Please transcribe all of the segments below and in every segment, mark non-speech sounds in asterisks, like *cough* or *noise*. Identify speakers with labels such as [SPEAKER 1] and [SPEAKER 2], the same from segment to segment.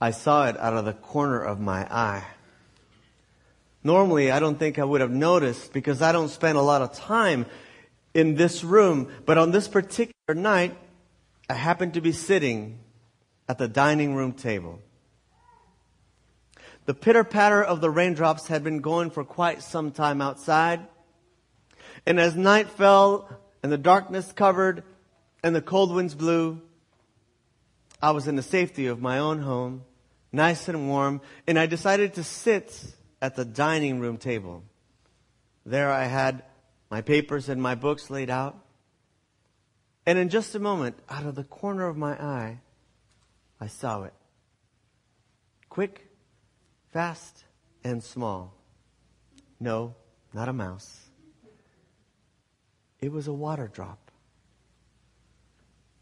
[SPEAKER 1] I saw it out of the corner of my eye. Normally, I don't think I would have noticed because I don't spend a lot of time in this room. But on this particular night, I happened to be sitting at the dining room table. The pitter patter of the raindrops had been going for quite some time outside. And as night fell and the darkness covered and the cold winds blew, I was in the safety of my own home, nice and warm, and I decided to sit at the dining room table. There I had my papers and my books laid out. And in just a moment, out of the corner of my eye, I saw it. Quick, fast, and small. No, not a mouse. It was a water drop.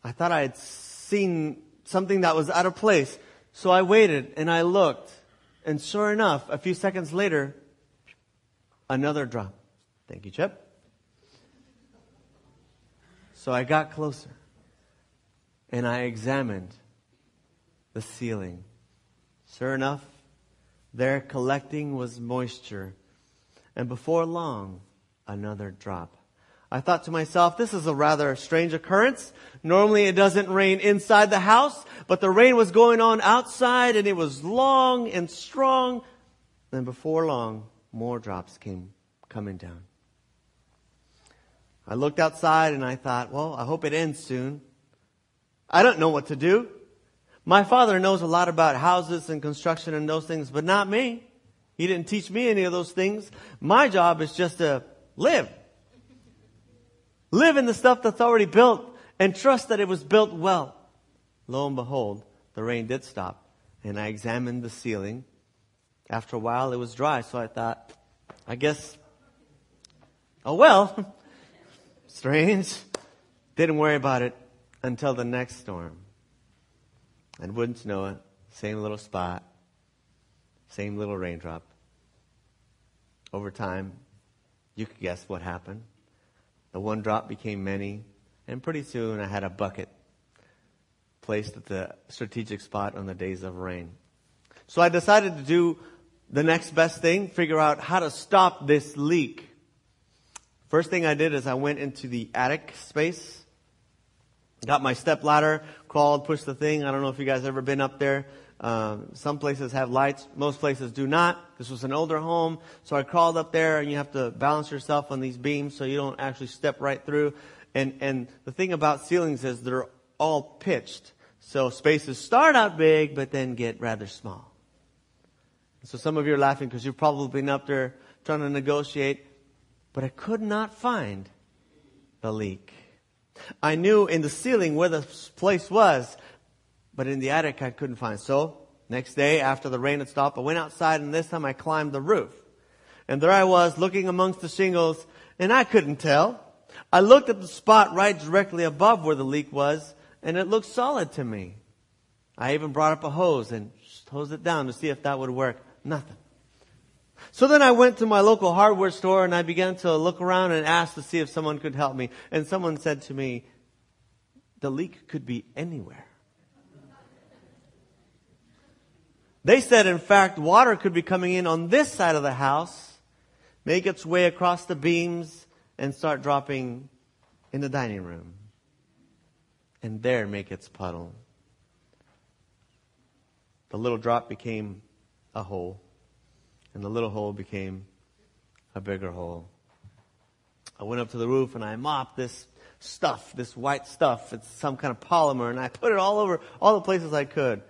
[SPEAKER 1] I thought I had seen something that was out of place. So I waited and I looked. And sure enough, a few seconds later, another drop. Thank you, Chip. So I got closer and I examined the ceiling. Sure enough, there collecting was moisture. And before long, another drop. I thought to myself, this is a rather strange occurrence. Normally it doesn't rain inside the house, but the rain was going on outside and it was long and strong. Then before long, more drops came coming down. I looked outside and I thought, well, I hope it ends soon. I don't know what to do. My father knows a lot about houses and construction and those things, but not me. He didn't teach me any of those things. My job is just to live. Live in the stuff that's already built and trust that it was built well. Lo and behold, the rain did stop and I examined the ceiling. After a while, it was dry, so I thought, I guess, oh well, *laughs* strange. Didn't worry about it until the next storm. And wouldn't know it, same little spot, same little raindrop. Over time, you could guess what happened. The one drop became many, and pretty soon I had a bucket placed at the strategic spot on the days of rain. So I decided to do the next best thing, figure out how to stop this leak. First thing I did is I went into the attic space, got my step ladder, crawled, pushed the thing. I don't know if you guys ever been up there. Um, some places have lights, most places do not. This was an older home, so I crawled up there, and you have to balance yourself on these beams so you don't actually step right through. And and the thing about ceilings is they're all pitched, so spaces start out big but then get rather small. So some of you are laughing because you've probably been up there trying to negotiate, but I could not find the leak. I knew in the ceiling where the place was, but in the attic, I couldn't find. So, next day, after the rain had stopped, I went outside and this time I climbed the roof. And there I was looking amongst the shingles and I couldn't tell. I looked at the spot right directly above where the leak was and it looked solid to me. I even brought up a hose and hosed it down to see if that would work. Nothing. So then I went to my local hardware store and I began to look around and ask to see if someone could help me. And someone said to me, the leak could be anywhere. They said, in fact, water could be coming in on this side of the house, make its way across the beams, and start dropping in the dining room. And there make its puddle. The little drop became a hole, and the little hole became a bigger hole. I went up to the roof and I mopped this stuff, this white stuff. It's some kind of polymer, and I put it all over all the places I could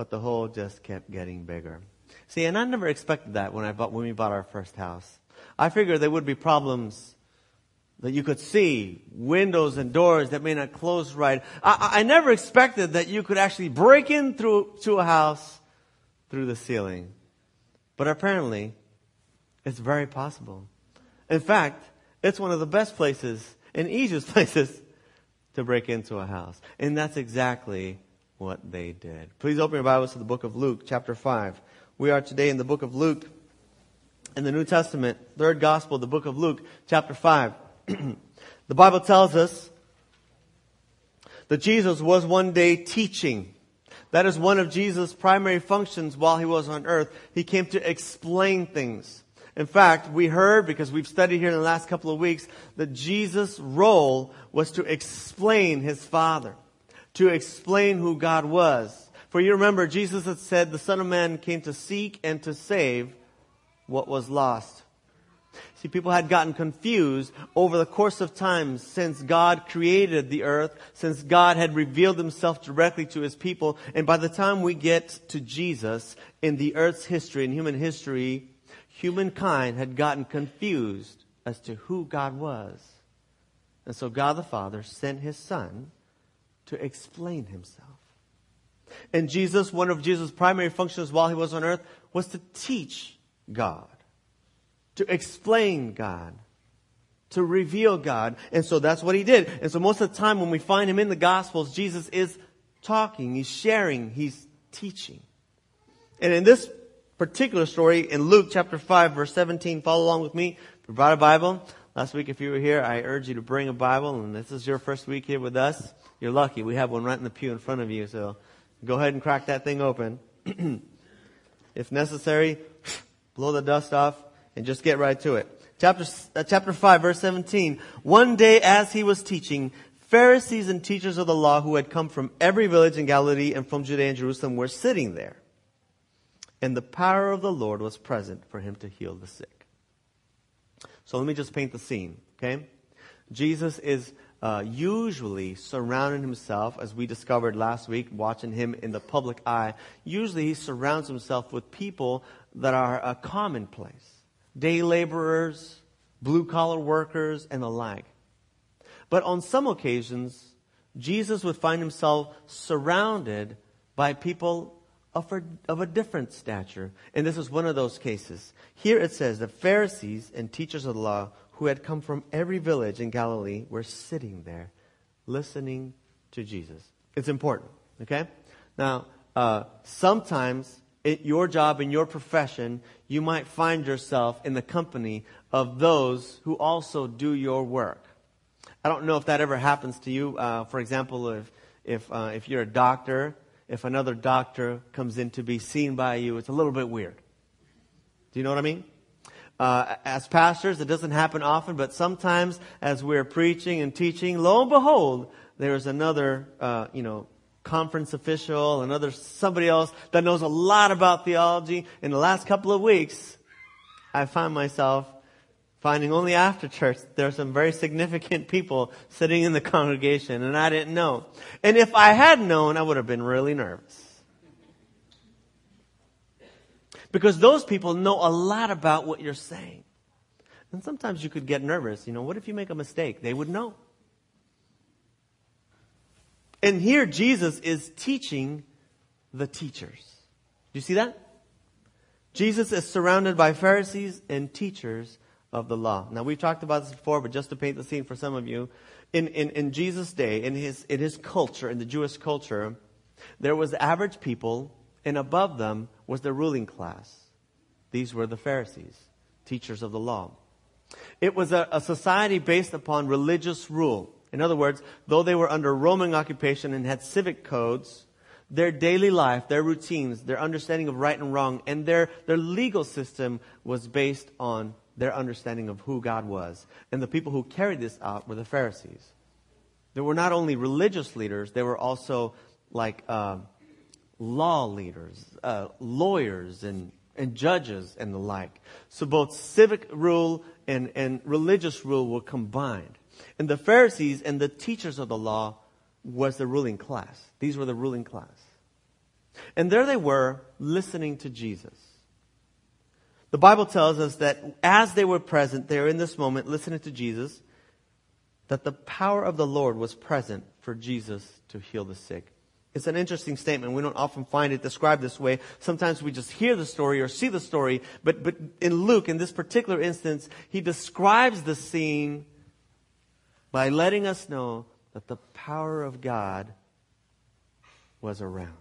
[SPEAKER 1] but the hole just kept getting bigger. See, and I never expected that when I bought, when we bought our first house. I figured there would be problems that you could see, windows and doors that may not close right. I, I never expected that you could actually break in through to a house through the ceiling. But apparently, it's very possible. In fact, it's one of the best places and easiest *laughs* places to break into a house. And that's exactly what they did. Please open your Bibles to the book of Luke, chapter 5. We are today in the book of Luke, in the New Testament, third gospel, the book of Luke, chapter 5. *clears throat* the Bible tells us that Jesus was one day teaching. That is one of Jesus' primary functions while he was on earth. He came to explain things. In fact, we heard, because we've studied here in the last couple of weeks, that Jesus' role was to explain his Father, to explain who God was. For you remember, Jesus had said, the Son of Man came to seek and to save what was lost. See, people had gotten confused over the course of time since God created the earth, since God had revealed himself directly to his people. And by the time we get to Jesus in the earth's history, in human history, humankind had gotten confused as to who God was. And so God the Father sent his Son to explain himself. And Jesus, one of Jesus' primary functions while he was on earth was to teach God, to explain God, to reveal God. And so that's what he did. And so most of the time when we find him in the Gospels, Jesus is talking, he's sharing, he's teaching. And in this particular story in Luke chapter 5 verse 17. Follow along with me. If you brought a Bible, last week if you were here, I urge you to bring a Bible and this is your first week here with us. You're lucky. We have one right in the pew in front of you. So go ahead and crack that thing open. *clears throat* if necessary, *sniffs* blow the dust off and just get right to it. Chapter, uh, chapter 5 verse 17. One day as he was teaching, Pharisees and teachers of the law who had come from every village in Galilee and from Judea and Jerusalem were sitting there and the power of the Lord was present for him to heal the sick. So let me just paint the scene, okay? Jesus is uh, usually surrounding himself, as we discovered last week, watching him in the public eye. Usually he surrounds himself with people that are a commonplace day laborers, blue collar workers, and the like. But on some occasions, Jesus would find himself surrounded by people of, of a different stature. And this is one of those cases. Here it says the Pharisees and teachers of the law who had come from every village in Galilee were sitting there listening to Jesus. It's important, okay? Now, uh, sometimes at your job, in your profession, you might find yourself in the company of those who also do your work. I don't know if that ever happens to you. Uh, for example, if, if, uh, if you're a doctor if another doctor comes in to be seen by you, it's a little bit weird. Do you know what I mean? Uh, as pastors, it doesn't happen often, but sometimes as we're preaching and teaching, lo and behold, there's another, uh, you know, conference official, another somebody else that knows a lot about theology. In the last couple of weeks, I find myself finding only after church there are some very significant people sitting in the congregation and I didn't know. And if I had known, I would have been really nervous. Because those people know a lot about what you're saying. And sometimes you could get nervous. You know, what if you make a mistake? They would know. And here Jesus is teaching the teachers. Do you see that? Jesus is surrounded by Pharisees and teachers of the law. Now, we've talked about this before, but just to paint the scene for some of you, in, in, in Jesus' day, in his, in his culture, in the Jewish culture, there was average people, and above them was the ruling class. These were the Pharisees, teachers of the law. It was a, a society based upon religious rule. In other words, though they were under Roman occupation and had civic codes, their daily life, their routines, their understanding of right and wrong, and their, their legal system was based on their understanding of who God was. And the people who carried this out were the Pharisees. They were not only religious leaders, they were also like uh, law leaders, uh, lawyers, and, and judges, and the like. So both civic rule and, and religious rule were combined. And the Pharisees and the teachers of the law was the ruling class. These were the ruling class. And there they were listening to Jesus. The Bible tells us that as they were present there in this moment, listening to Jesus, that the power of the Lord was present for Jesus to heal the sick. It's an interesting statement. We don't often find it described this way. Sometimes we just hear the story or see the story, but, but in Luke, in this particular instance, he describes the scene by letting us know that the power of God was around,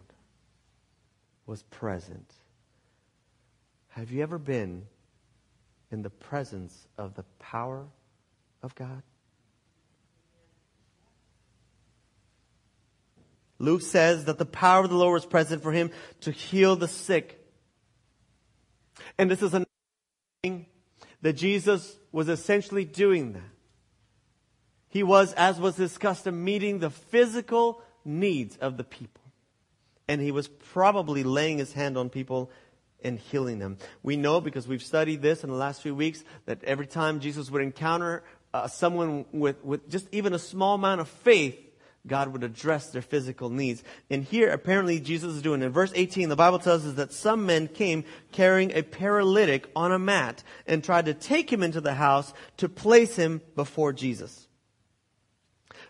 [SPEAKER 1] was present. Have you ever been in the presence of the power of God? Luke says that the power of the Lord was present for him to heal the sick. And this is a thing that Jesus was essentially doing that. He was, as was his custom, meeting the physical needs of the people. And he was probably laying his hand on people and healing them. We know because we've studied this in the last few weeks that every time Jesus would encounter uh, someone with, with just even a small amount of faith, God would address their physical needs. And here, apparently, Jesus is doing. In verse 18, the Bible tells us that some men came carrying a paralytic on a mat and tried to take him into the house to place him before Jesus.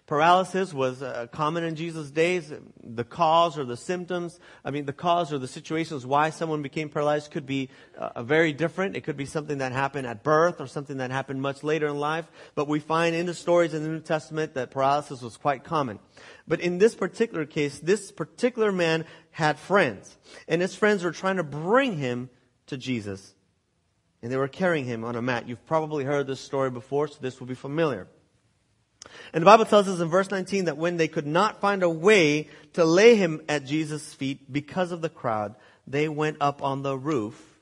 [SPEAKER 1] Paralysis was uh, common in Jesus' days. The cause or the symptoms, I mean, the cause or the situations why someone became paralyzed could be uh, very different. It could be something that happened at birth or something that happened much later in life. But we find in the stories in the New Testament that paralysis was quite common. But in this particular case, this particular man had friends. And his friends were trying to bring him to Jesus. And they were carrying him on a mat. You've probably heard this story before, so this will be familiar. And the Bible tells us in verse 19 that when they could not find a way to lay him at Jesus' feet because of the crowd, they went up on the roof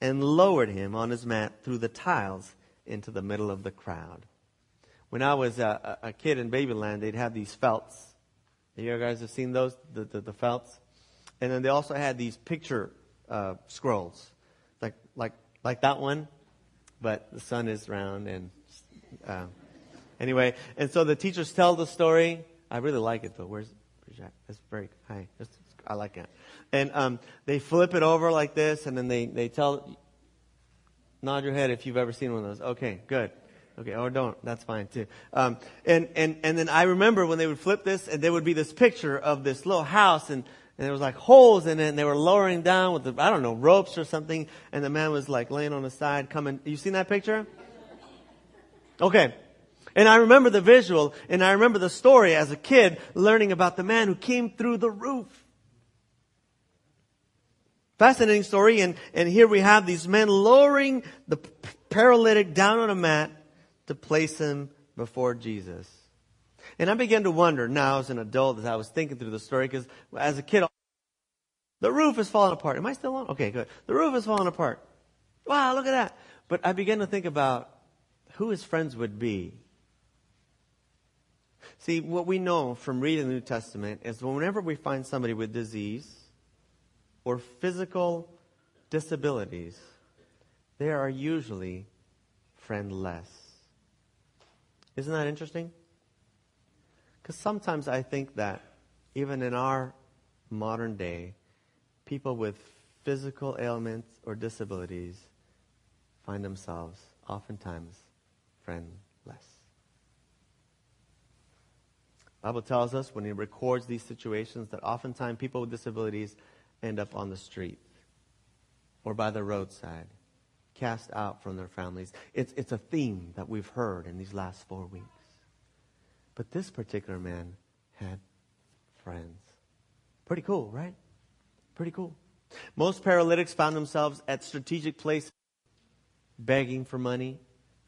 [SPEAKER 1] and lowered him on his mat through the tiles into the middle of the crowd. When I was a, a kid in Babyland, they'd have these felts. You guys have seen those, the, the, the felts? And then they also had these picture uh, scrolls, like, like, like that one, but the sun is round and uh, Anyway, and so the teachers tell the story. I really like it though. Where's, Jack? That's very, hi. That's, I like it. And um, they flip it over like this, and then they, they tell, nod your head if you've ever seen one of those. Okay, good. Okay, or don't. That's fine too. Um, and, and, and then I remember when they would flip this, and there would be this picture of this little house, and, and there was like holes in it, and they were lowering down with the, I don't know, ropes or something, and the man was like laying on the side coming. You seen that picture? Okay. And I remember the visual and I remember the story as a kid learning about the man who came through the roof. Fascinating story. And, and here we have these men lowering the paralytic down on a mat to place him before Jesus. And I began to wonder now as an adult as I was thinking through the story because as a kid, the roof is falling apart. Am I still on? Okay, good. The roof is falling apart. Wow, look at that. But I began to think about who his friends would be See, what we know from reading the New Testament is whenever we find somebody with disease or physical disabilities, they are usually friendless. Isn't that interesting? Because sometimes I think that even in our modern day, people with physical ailments or disabilities find themselves oftentimes friendless. Bible tells us when he records these situations that oftentimes people with disabilities end up on the street or by the roadside, cast out from their families. It's, it's a theme that we've heard in these last four weeks. But this particular man had friends. Pretty cool, right? Pretty cool. Most paralytics found themselves at strategic places begging for money,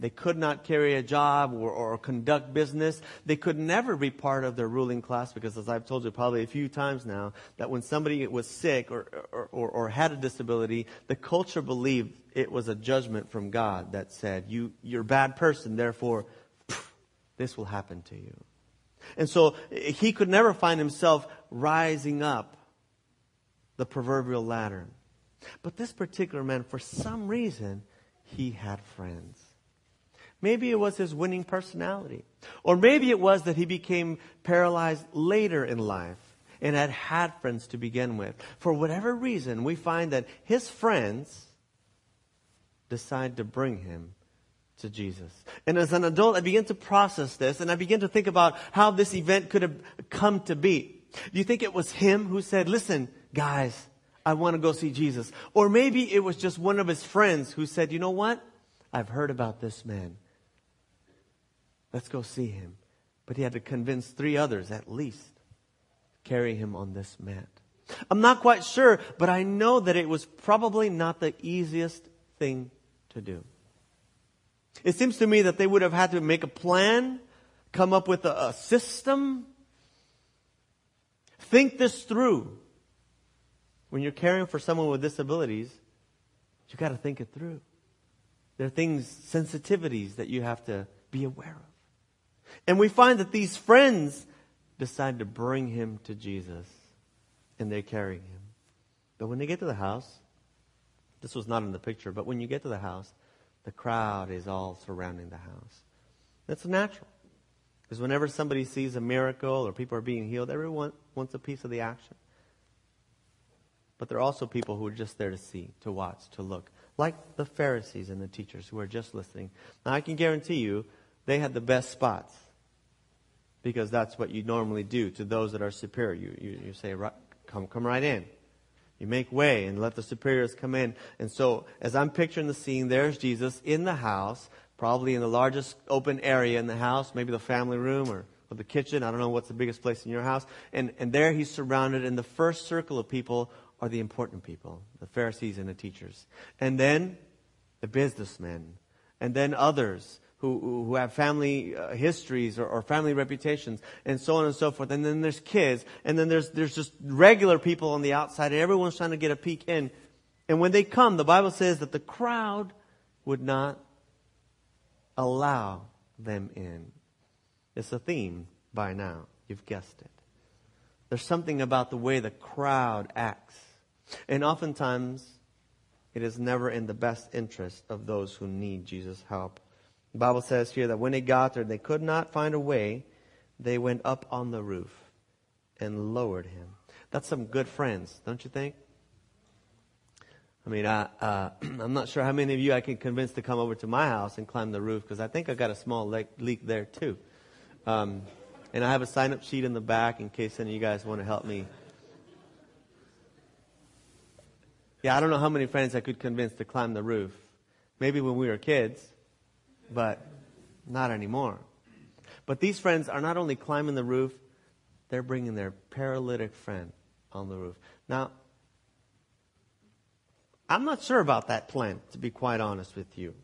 [SPEAKER 1] they could not carry a job or, or, conduct business. They could never be part of their ruling class because, as I've told you probably a few times now, that when somebody was sick or, or, or had a disability, the culture believed it was a judgment from God that said, you, you're a bad person, therefore, this will happen to you. And so he could never find himself rising up the proverbial ladder. But this particular man, for some reason, he had friends. Maybe it was his winning personality. Or maybe it was that he became paralyzed later in life and had had friends to begin with. For whatever reason, we find that his friends decide to bring him to Jesus. And as an adult, I begin to process this and I begin to think about how this event could have come to be. Do you think it was him who said, listen, guys, I want to go see Jesus? Or maybe it was just one of his friends who said, you know what? I've heard about this man. Let's go see him. But he had to convince three others at least carry him on this mat. I'm not quite sure, but I know that it was probably not the easiest thing to do. It seems to me that they would have had to make a plan, come up with a, a system, Think this through. When you're caring for someone with disabilities, you got to think it through. There are things, sensitivities that you have to be aware of. And we find that these friends decide to bring him to Jesus, and they're carrying him. But when they get to the house, this was not in the picture, but when you get to the house, the crowd is all surrounding the house. That's natural. Because whenever somebody sees a miracle or people are being healed, everyone wants a piece of the action. But there are also people who are just there to see, to watch, to look. Like the Pharisees and the teachers who are just listening. Now, I can guarantee you, they had the best spots. Because that's what you normally do to those that are superior. You, you, you say, come, come right in. You make way and let the superiors come in. And so, as I'm picturing the scene, there's Jesus in the house, probably in the largest open area in the house, maybe the family room or, or the kitchen. I don't know what's the biggest place in your house. And, and there he's surrounded, and the first circle of people are the important people, the Pharisees and the teachers. And then the businessmen. And then others who, who have family uh, histories or, or, family reputations and so on and so forth. And then there's kids. And then there's, there's just regular people on the outside and everyone's trying to get a peek in. And when they come, the Bible says that the crowd would not allow them in. It's a theme by now. You've guessed it. There's something about the way the crowd acts and oftentimes, it is never in the best interest of those who need Jesus' help. The Bible says here that when they got there, they could not find a way. They went up on the roof and lowered him. That's some good friends, don't you think? I mean, I, uh, *clears throat* I'm not sure how many of you I can convince to come over to my house and climb the roof because I think I got a small le- leak there too. Um, and I have a sign up sheet in the back in case any of you guys want to help me Yeah, I don't know how many friends I could convince to climb the roof. Maybe when we were kids, but not anymore. But these friends are not only climbing the roof, they're bringing their paralytic friend on the roof. Now, I'm not sure about that plan, to be quite honest with you.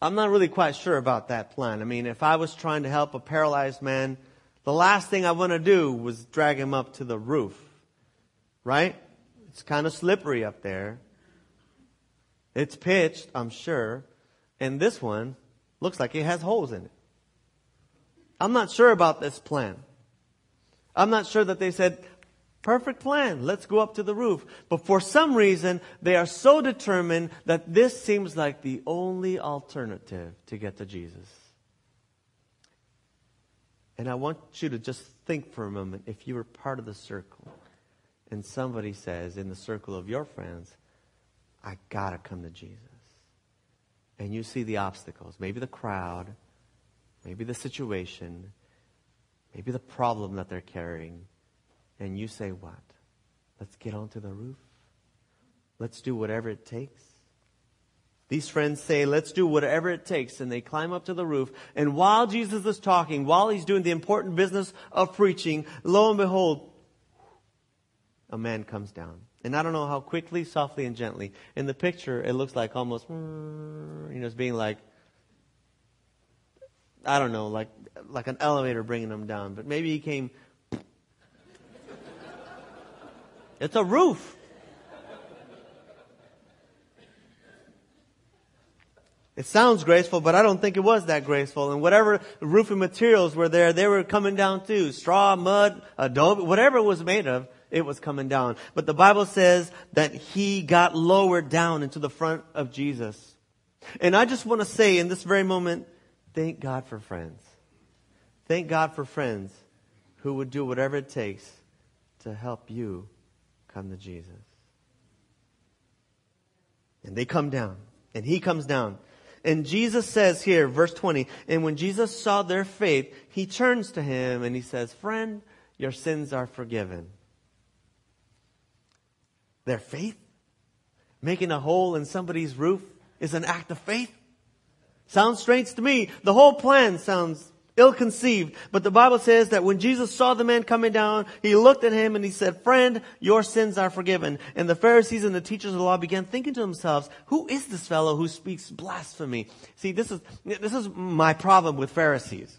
[SPEAKER 1] I'm not really quite sure about that plan. I mean, if I was trying to help a paralyzed man, the last thing I want to do was drag him up to the roof. Right? It's kind of slippery up there. It's pitched, I'm sure. And this one looks like it has holes in it. I'm not sure about this plan. I'm not sure that they said, perfect plan, let's go up to the roof. But for some reason, they are so determined that this seems like the only alternative to get to Jesus. And I want you to just think for a moment if you were part of the circle and somebody says in the circle of your friends, I gotta come to Jesus. And you see the obstacles, maybe the crowd, maybe the situation, maybe the problem that they're carrying, and you say, What? Let's get onto the roof. Let's do whatever it takes. These friends say, let's do whatever it takes. And they climb up to the roof. And while Jesus is talking, while he's doing the important business of preaching, lo and behold, a man comes down. And I don't know how quickly, softly, and gently. In the picture, it looks like almost, you know, it's being like, I don't know, like, like an elevator bringing them down. But maybe he came, it's a roof. It sounds graceful, but I don't think it was that graceful. And whatever roofing materials were there, they were coming down too. Straw, mud, adobe, whatever it was made of, it was coming down. But the Bible says that he got lowered down into the front of Jesus. And I just want to say in this very moment, thank God for friends. Thank God for friends who would do whatever it takes to help you come to Jesus. And they come down, and he comes down. And Jesus says here, verse 20, and when Jesus saw their faith, he turns to him and he says, Friend, your sins are forgiven their faith? Making a hole in somebody's roof is an act of faith? Sounds strange to me. The whole plan sounds ill-conceived. But the Bible says that when Jesus saw the man coming down, he looked at him and he said, friend, your sins are forgiven. And the Pharisees and the teachers of the law began thinking to themselves, who is this fellow who speaks blasphemy? See, this is, this is my problem with Pharisees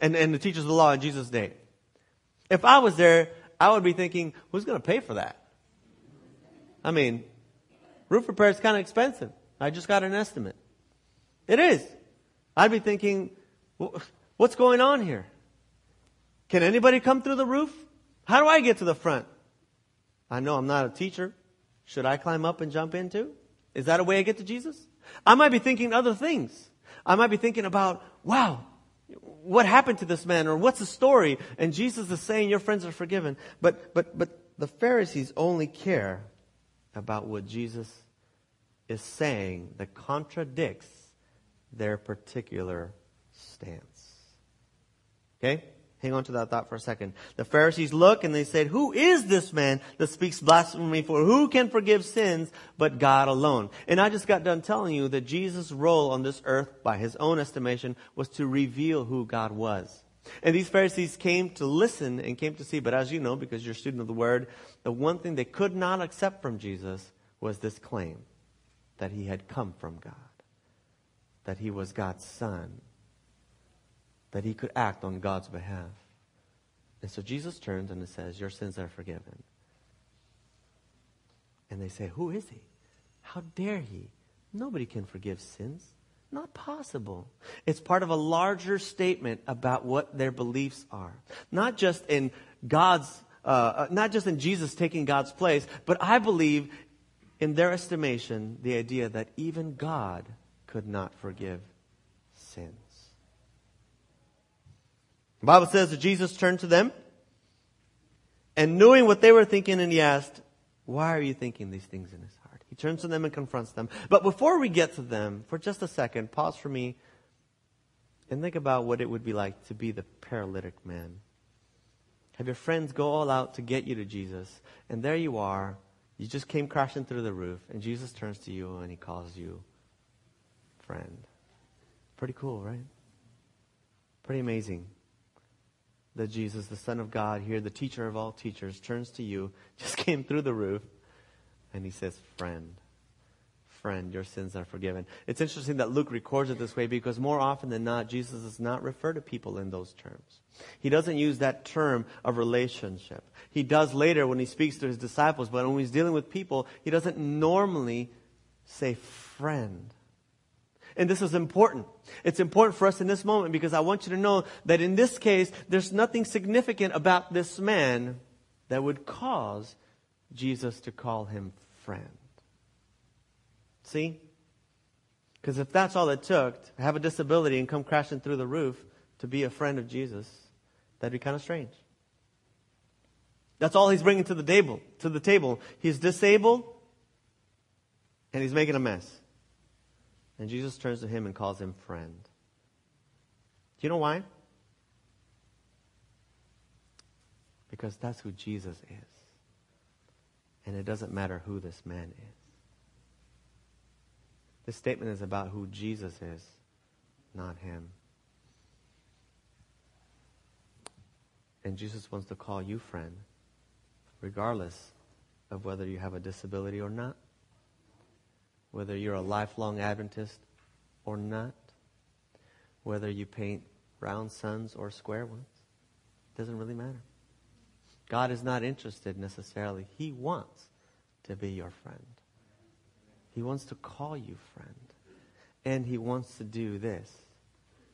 [SPEAKER 1] and, and the teachers of the law in Jesus' day. If I was there, I would be thinking, who's going to pay for that? I mean, roof repair is kind of expensive. I just got an estimate. It is. I'd be thinking, what's going on here? Can anybody come through the roof? How do I get to the front? I know I'm not a teacher. Should I climb up and jump in too? Is that a way I get to Jesus? I might be thinking other things. I might be thinking about, wow, what happened to this man or what's the story? And Jesus is saying your friends are forgiven. But, but, but the Pharisees only care about what Jesus is saying that contradicts their particular stance. Okay? Hang on to that thought for a second. The Pharisees look and they said, Who is this man that speaks blasphemy for? Who can forgive sins but God alone? And I just got done telling you that Jesus' role on this earth, by his own estimation, was to reveal who God was. And these Pharisees came to listen and came to see, but as you know, because you're a student of the Word, the one thing they could not accept from Jesus was this claim that he had come from God, that he was God's Son, that he could act on God's behalf. And so Jesus turns and says, Your sins are forgiven. And they say, Who is he? How dare he? Nobody can forgive sins. Not possible. It's part of a larger statement about what their beliefs are. Not just in God's, uh, uh not just in Jesus taking God's place, but I believe in their estimation, the idea that even God could not forgive sins. The Bible says that Jesus turned to them and knowing what they were thinking, and he asked, Why are you thinking these things in his heart? He turns to them and confronts them. But before we get to them, for just a second, pause for me and think about what it would be like to be the paralytic man. Have your friends go all out to get you to Jesus, and there you are. You just came crashing through the roof, and Jesus turns to you and he calls you friend. Pretty cool, right? Pretty amazing that Jesus, the Son of God, here, the teacher of all teachers, turns to you, *laughs* just came through the roof, and he says, Friend, friend, your sins are forgiven. It's interesting that Luke records it this way because more often than not, Jesus does not refer to people in those terms. He doesn't use that term of relationship. He does later when he speaks to his disciples, but when he's dealing with people, he doesn't normally say friend. And this is important. It's important for us in this moment because I want you to know that in this case, there's nothing significant about this man that would cause Jesus to call him friend. See? Because if that's all it took to have a disability and come crashing through the roof to be a friend of Jesus, that'd be kind of strange. That's all he's bringing to the table. To the table, he's disabled and he's making a mess. And Jesus turns to him and calls him friend. Do you know why? Because that's who Jesus is. And it doesn't matter who this man is. This statement is about who Jesus is, not him. And Jesus wants to call you friend, regardless of whether you have a disability or not whether you're a lifelong Adventist or not, whether you paint round suns or square ones. It doesn't really matter. God is not interested necessarily. He wants to be your friend. He wants to call you friend. And he wants to do this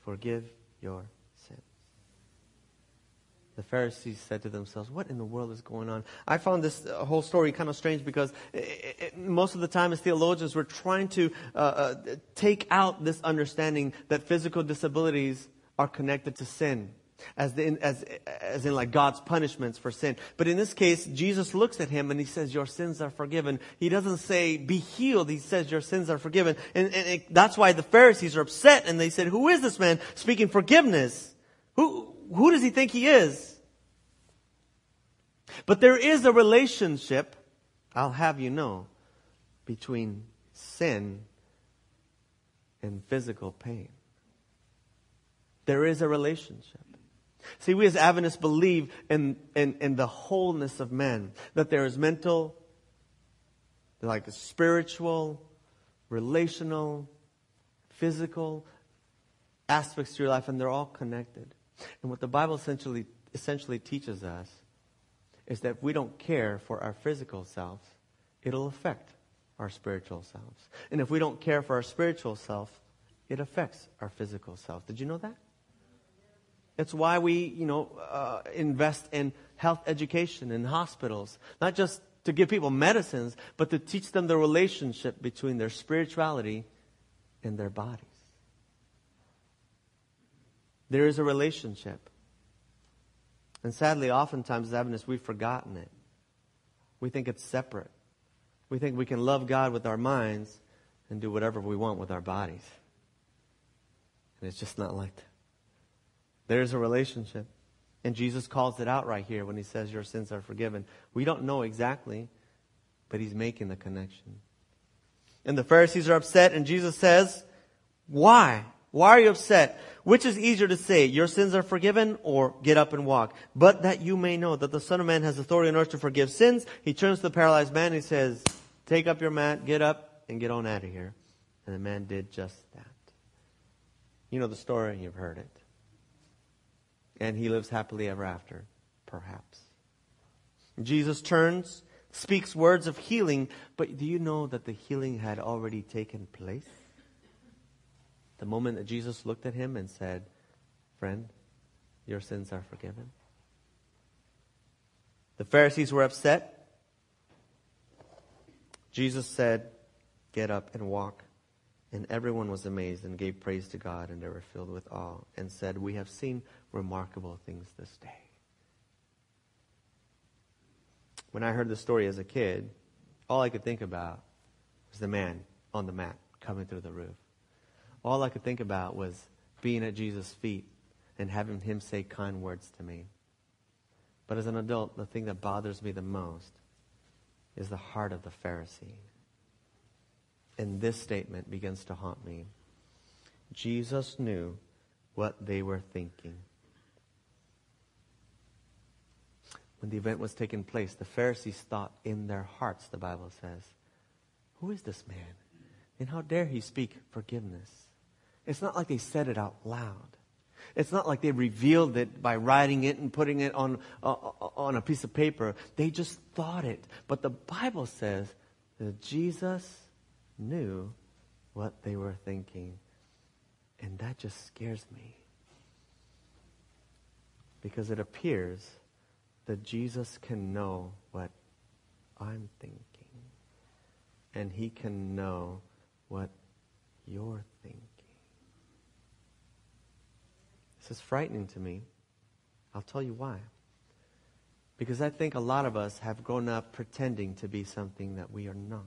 [SPEAKER 1] forgive your the Pharisees said to themselves, What in the world is going on? I found this uh, whole story kind of strange because it, it, most of the time, as theologians, we're trying to uh, uh, take out this understanding that physical disabilities are connected to sin. As, the, as, as in like God's punishments for sin. But in this case, Jesus looks at him and he says, your sins are forgiven. He doesn't say, be healed. He says, your sins are forgiven. And, and it, that's why the Pharisees are upset and they said, who is this man speaking forgiveness? Who, who does he think he is? But there is a relationship, I'll have you know, between sin and physical pain. There is a relationship. See, we as Adventists believe in, in, in the wholeness of man, that there is mental, like spiritual, relational, physical aspects to your life, and they're all connected. And what the Bible essentially essentially teaches us is that if we don't care for our physical selves, it'll affect our spiritual selves. And if we don't care for our spiritual self, it affects our physical self. Did you know that? That's why we, you know, uh, invest in health education in hospitals, not just to give people medicines, but to teach them the relationship between their spirituality and their bodies. There is a relationship. And sadly, oftentimes as Adventists, we've forgotten it. We think it's separate. We think we can love God with our minds and do whatever we want with our bodies. And it's just not like that. There's a relationship. And Jesus calls it out right here when he says, Your sins are forgiven. We don't know exactly, but he's making the connection. And the Pharisees are upset, and Jesus says, Why? Why are you upset? Which is easier to say, your sins are forgiven, or get up and walk? But that you may know that the Son of Man has authority on earth to forgive sins. He turns to the paralyzed man and he says, Take up your mat, get up, and get on out of here. And the man did just that. You know the story, you've heard it. And he lives happily ever after, perhaps. Jesus turns, speaks words of healing, but do you know that the healing had already taken place? The moment that Jesus looked at him and said, Friend, your sins are forgiven. The Pharisees were upset. Jesus said, Get up and walk. And everyone was amazed and gave praise to God, and they were filled with awe, and said, We have seen remarkable things this day. When I heard the story as a kid, all I could think about was the man on the mat coming through the roof all I could think about was being at Jesus' feet and having him say kind words to me. But as an adult, the thing that bothers me the most is the heart of the Pharisee. And this statement begins to haunt me. Jesus knew what they were thinking. When the event was taking place, the Pharisees thought in their hearts, the Bible says, Who is this man? And how dare he speak forgiveness? It's not like they said it out loud. It's not like they revealed it by writing it and putting it on, uh, on a piece of paper. They just thought it. But the Bible says that Jesus knew what they were thinking. And that just scares me. Because it appears that Jesus can know what I'm thinking. And he can know what you're thinking. This is frightening to me. I'll tell you why. Because I think a lot of us have grown up pretending to be something that we are not.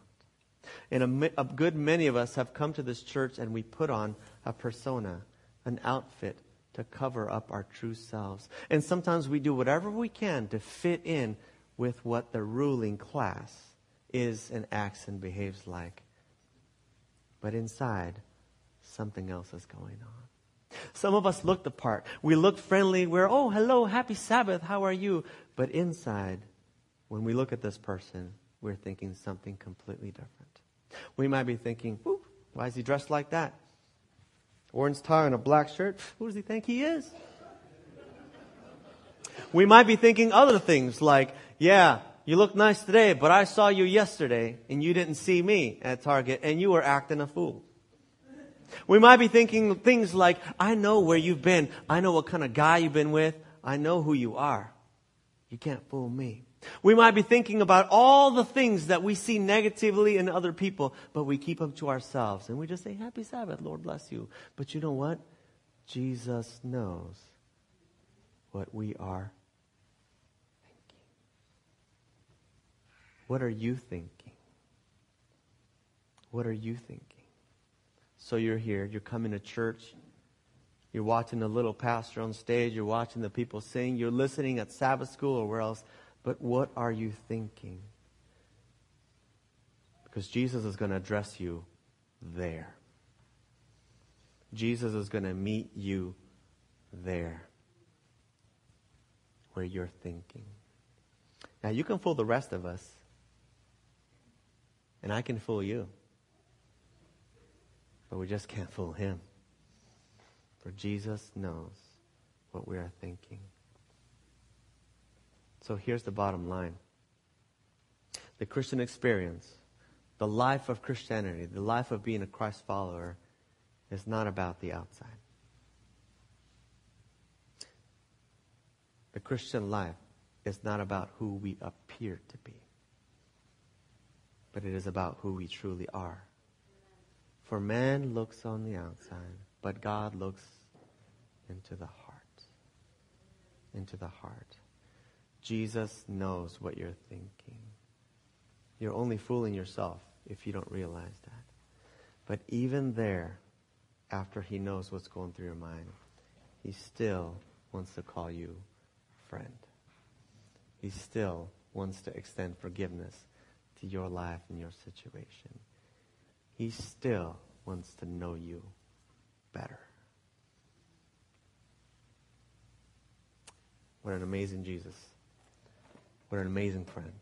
[SPEAKER 1] And a, a, good many of us have come to this church and we put on a persona, an outfit to cover up our true selves. And sometimes we do whatever we can to fit in with what the ruling class is and acts and behaves like. But inside, something else is going on. Some of us look the part. We look friendly. We're, oh, hello, happy Sabbath. How are you? But inside, when we look at this person, we're thinking something completely different. We might be thinking, why is he dressed like that? Orange tie and a black shirt. Who does he think he is? We might be thinking other things like, yeah, you look nice today, but I saw you yesterday and you didn't see me at Target and you were acting a fool. We might be thinking things like, I know where you've been. I know what kind of guy you've been with. I know who you are. You can't fool me. We might be thinking about all the things that we see negatively in other people, but we keep them to ourselves. And we just say, Happy Sabbath, Lord bless you. But you know what? Jesus knows what we are thinking. What are you thinking? What are you thinking? So you're here, you're coming to church, you're watching the little pastor on stage, you're watching the people sing, you're listening at Sabbath school or where else, but what are you thinking? Because Jesus is going to address you there. Jesus is going to meet you there where you're thinking. Now, you can fool the rest of us, and I can fool you. But we just can't fool him. For Jesus knows what we are thinking. So here's the bottom line the Christian experience, the life of Christianity, the life of being a Christ follower, is not about the outside. The Christian life is not about who we appear to be, but it is about who we truly are. For man looks on the outside, but God looks into the heart. Into the heart. Jesus knows what you're thinking. You're only fooling yourself if you don't realize that. But even there, after he knows what's going through your mind, he still wants to call you friend. He still wants to extend forgiveness to your life and your situation. He still wants to know you better. What an amazing Jesus. What an amazing friend.